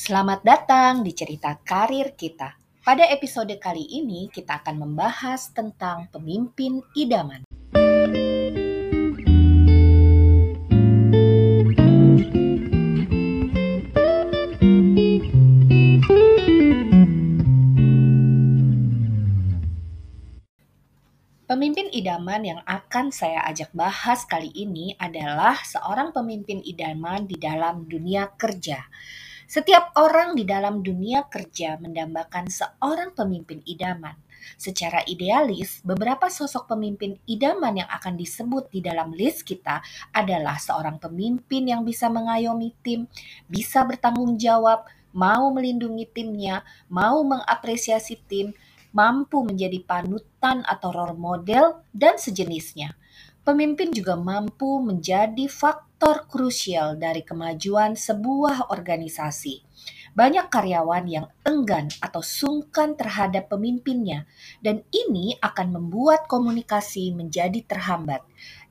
Selamat datang di cerita karir kita. Pada episode kali ini, kita akan membahas tentang pemimpin idaman. Pemimpin idaman yang akan saya ajak bahas kali ini adalah seorang pemimpin idaman di dalam dunia kerja. Setiap orang di dalam dunia kerja mendambakan seorang pemimpin idaman. Secara idealis, beberapa sosok pemimpin idaman yang akan disebut di dalam list kita adalah seorang pemimpin yang bisa mengayomi tim, bisa bertanggung jawab, mau melindungi timnya, mau mengapresiasi tim, mampu menjadi panutan atau role model, dan sejenisnya. Pemimpin juga mampu menjadi faktor krusial dari kemajuan sebuah organisasi. Banyak karyawan yang enggan atau sungkan terhadap pemimpinnya, dan ini akan membuat komunikasi menjadi terhambat.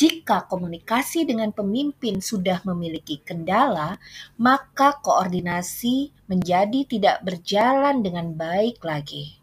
Jika komunikasi dengan pemimpin sudah memiliki kendala, maka koordinasi menjadi tidak berjalan dengan baik lagi.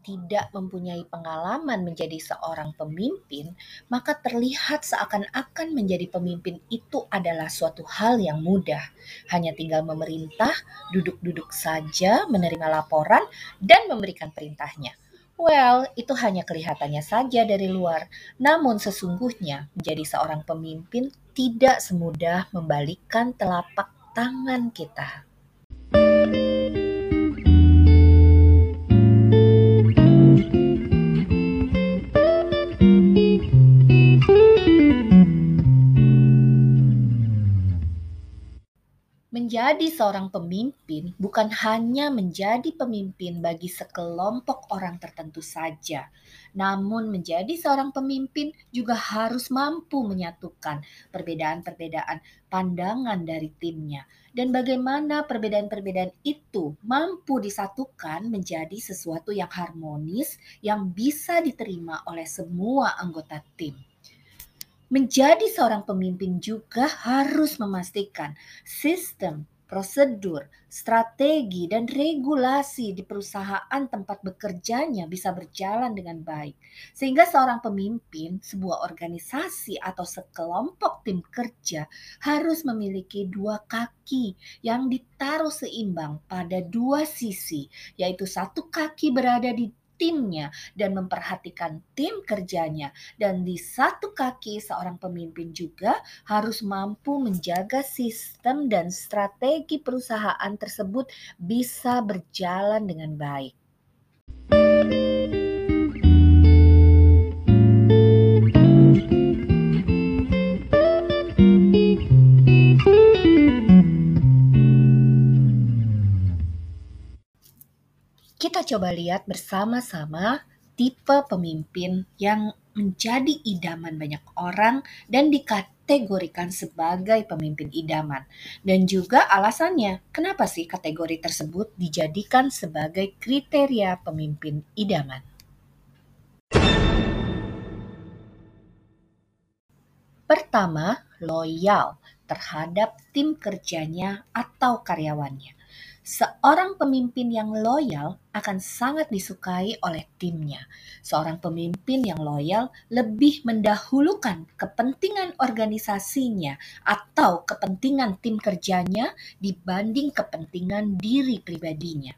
Tidak mempunyai pengalaman menjadi seorang pemimpin, maka terlihat seakan-akan menjadi pemimpin itu adalah suatu hal yang mudah. Hanya tinggal memerintah, duduk-duduk saja, menerima laporan, dan memberikan perintahnya. Well, itu hanya kelihatannya saja dari luar. Namun sesungguhnya menjadi seorang pemimpin tidak semudah membalikkan telapak tangan kita. Menjadi seorang pemimpin bukan hanya menjadi pemimpin bagi sekelompok orang tertentu saja, namun menjadi seorang pemimpin juga harus mampu menyatukan perbedaan-perbedaan pandangan dari timnya dan bagaimana perbedaan-perbedaan itu mampu disatukan menjadi sesuatu yang harmonis yang bisa diterima oleh semua anggota tim. Menjadi seorang pemimpin juga harus memastikan sistem, prosedur, strategi, dan regulasi di perusahaan tempat bekerjanya bisa berjalan dengan baik, sehingga seorang pemimpin, sebuah organisasi, atau sekelompok tim kerja harus memiliki dua kaki yang ditaruh seimbang pada dua sisi, yaitu satu kaki berada di timnya dan memperhatikan tim kerjanya. Dan di satu kaki seorang pemimpin juga harus mampu menjaga sistem dan strategi perusahaan tersebut bisa berjalan dengan baik. Kita coba lihat bersama-sama tipe pemimpin yang menjadi idaman banyak orang dan dikategorikan sebagai pemimpin idaman. Dan juga alasannya, kenapa sih kategori tersebut dijadikan sebagai kriteria pemimpin idaman. Pertama, loyal terhadap tim kerjanya atau karyawannya. Seorang pemimpin yang loyal akan sangat disukai oleh timnya. Seorang pemimpin yang loyal lebih mendahulukan kepentingan organisasinya atau kepentingan tim kerjanya dibanding kepentingan diri pribadinya.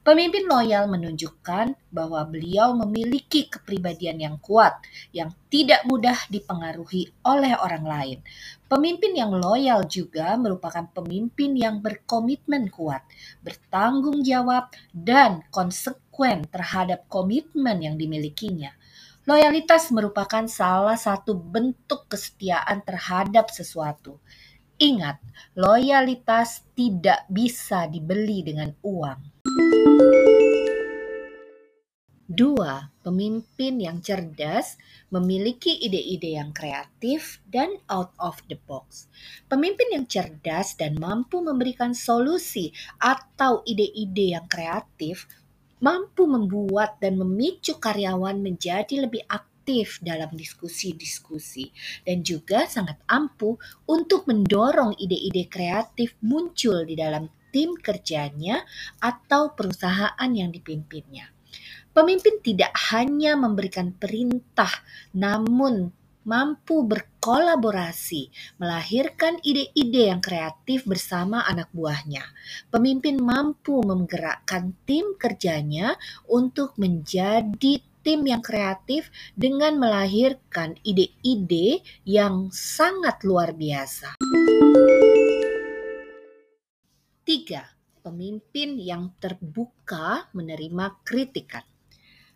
Pemimpin loyal menunjukkan bahwa beliau memiliki kepribadian yang kuat, yang tidak mudah dipengaruhi oleh orang lain. Pemimpin yang loyal juga merupakan pemimpin yang berkomitmen kuat, bertanggung jawab, dan konsekuen terhadap komitmen yang dimilikinya. Loyalitas merupakan salah satu bentuk kesetiaan terhadap sesuatu. Ingat, loyalitas tidak bisa dibeli dengan uang. Dua, pemimpin yang cerdas memiliki ide-ide yang kreatif dan out of the box. Pemimpin yang cerdas dan mampu memberikan solusi atau ide-ide yang kreatif mampu membuat dan memicu karyawan menjadi lebih aktif dalam diskusi-diskusi dan juga sangat ampuh untuk mendorong ide-ide kreatif muncul di dalam tim kerjanya atau perusahaan yang dipimpinnya. Pemimpin tidak hanya memberikan perintah, namun mampu berkolaborasi, melahirkan ide-ide yang kreatif bersama anak buahnya. Pemimpin mampu menggerakkan tim kerjanya untuk menjadi tim yang kreatif dengan melahirkan ide-ide yang sangat luar biasa. Tiga, pemimpin yang terbuka menerima kritikan.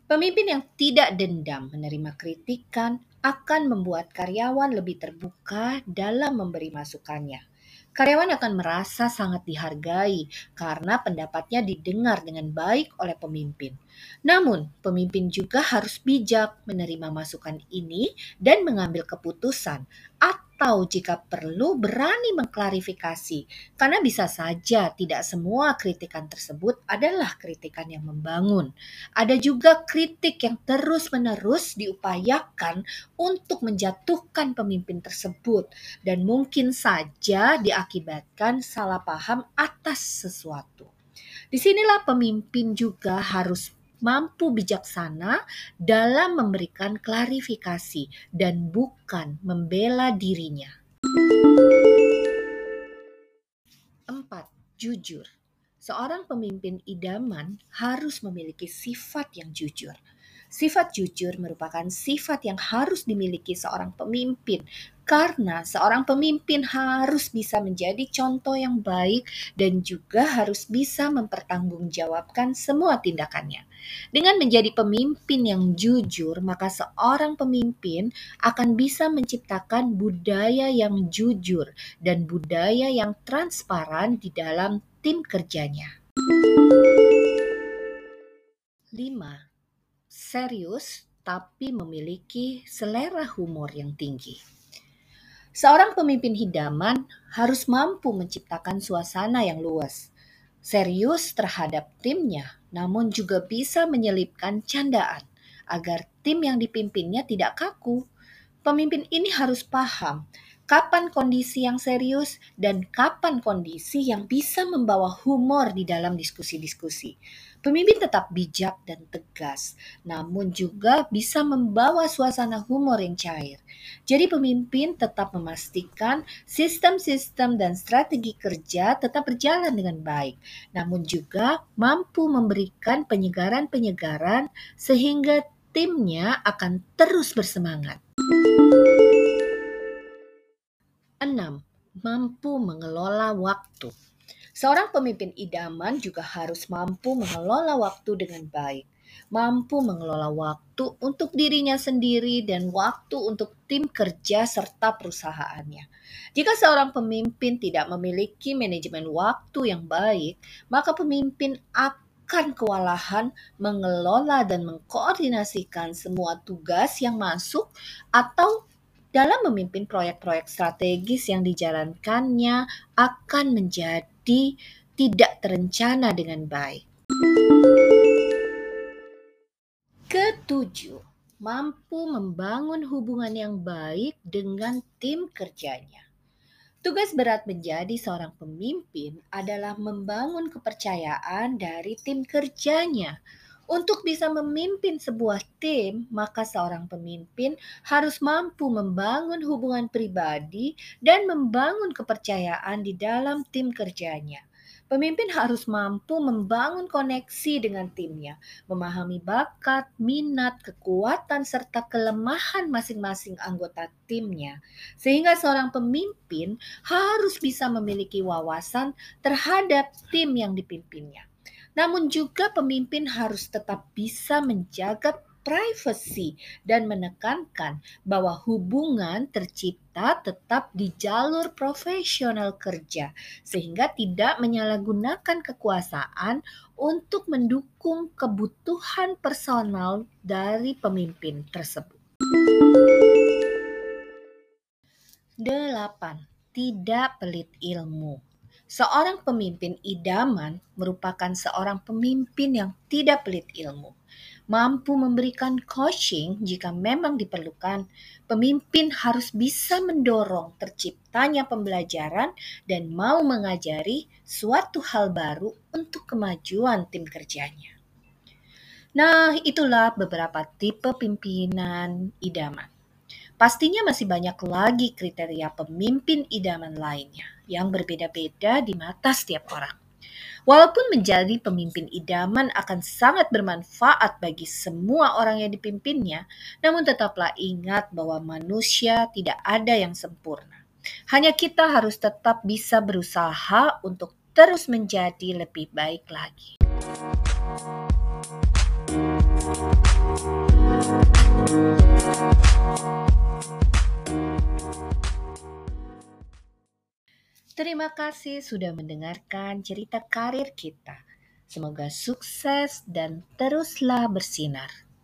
Pemimpin yang tidak dendam menerima kritikan akan membuat karyawan lebih terbuka dalam memberi masukannya. Karyawan akan merasa sangat dihargai karena pendapatnya didengar dengan baik oleh pemimpin. Namun, pemimpin juga harus bijak menerima masukan ini dan mengambil keputusan jika perlu berani mengklarifikasi, karena bisa saja tidak semua kritikan tersebut adalah kritikan yang membangun. Ada juga kritik yang terus-menerus diupayakan untuk menjatuhkan pemimpin tersebut, dan mungkin saja diakibatkan salah paham atas sesuatu. Di sinilah pemimpin juga harus mampu bijaksana dalam memberikan klarifikasi dan bukan membela dirinya. 4. Jujur. Seorang pemimpin idaman harus memiliki sifat yang jujur. Sifat jujur merupakan sifat yang harus dimiliki seorang pemimpin, karena seorang pemimpin harus bisa menjadi contoh yang baik dan juga harus bisa mempertanggungjawabkan semua tindakannya. Dengan menjadi pemimpin yang jujur, maka seorang pemimpin akan bisa menciptakan budaya yang jujur dan budaya yang transparan di dalam tim kerjanya. 5 serius tapi memiliki selera humor yang tinggi. Seorang pemimpin hidaman harus mampu menciptakan suasana yang luas, serius terhadap timnya, namun juga bisa menyelipkan candaan agar tim yang dipimpinnya tidak kaku. Pemimpin ini harus paham kapan kondisi yang serius dan kapan kondisi yang bisa membawa humor di dalam diskusi-diskusi. Pemimpin tetap bijak dan tegas, namun juga bisa membawa suasana humor yang cair. Jadi pemimpin tetap memastikan sistem-sistem dan strategi kerja tetap berjalan dengan baik, namun juga mampu memberikan penyegaran-penyegaran sehingga timnya akan terus bersemangat. 6. Mampu mengelola waktu. Seorang pemimpin idaman juga harus mampu mengelola waktu dengan baik, mampu mengelola waktu untuk dirinya sendiri dan waktu untuk tim kerja serta perusahaannya. Jika seorang pemimpin tidak memiliki manajemen waktu yang baik, maka pemimpin akan kewalahan mengelola dan mengkoordinasikan semua tugas yang masuk atau dalam memimpin proyek-proyek strategis yang dijalankannya akan menjadi tidak terencana dengan baik. Ketujuh, mampu membangun hubungan yang baik dengan tim kerjanya. Tugas berat menjadi seorang pemimpin adalah membangun kepercayaan dari tim kerjanya untuk bisa memimpin sebuah tim, maka seorang pemimpin harus mampu membangun hubungan pribadi dan membangun kepercayaan di dalam tim kerjanya. Pemimpin harus mampu membangun koneksi dengan timnya, memahami bakat, minat, kekuatan, serta kelemahan masing-masing anggota timnya, sehingga seorang pemimpin harus bisa memiliki wawasan terhadap tim yang dipimpinnya. Namun juga pemimpin harus tetap bisa menjaga privasi dan menekankan bahwa hubungan tercipta tetap di jalur profesional kerja, sehingga tidak menyalahgunakan kekuasaan untuk mendukung kebutuhan personal dari pemimpin tersebut. 8. Tidak pelit ilmu. Seorang pemimpin idaman merupakan seorang pemimpin yang tidak pelit ilmu. Mampu memberikan coaching jika memang diperlukan, pemimpin harus bisa mendorong terciptanya pembelajaran dan mau mengajari suatu hal baru untuk kemajuan tim kerjanya. Nah, itulah beberapa tipe pimpinan idaman. Pastinya masih banyak lagi kriteria pemimpin idaman lainnya yang berbeda-beda di mata setiap orang. Walaupun menjadi pemimpin idaman akan sangat bermanfaat bagi semua orang yang dipimpinnya, namun tetaplah ingat bahwa manusia tidak ada yang sempurna. Hanya kita harus tetap bisa berusaha untuk terus menjadi lebih baik lagi. Terima kasih sudah mendengarkan cerita karir kita. Semoga sukses dan teruslah bersinar.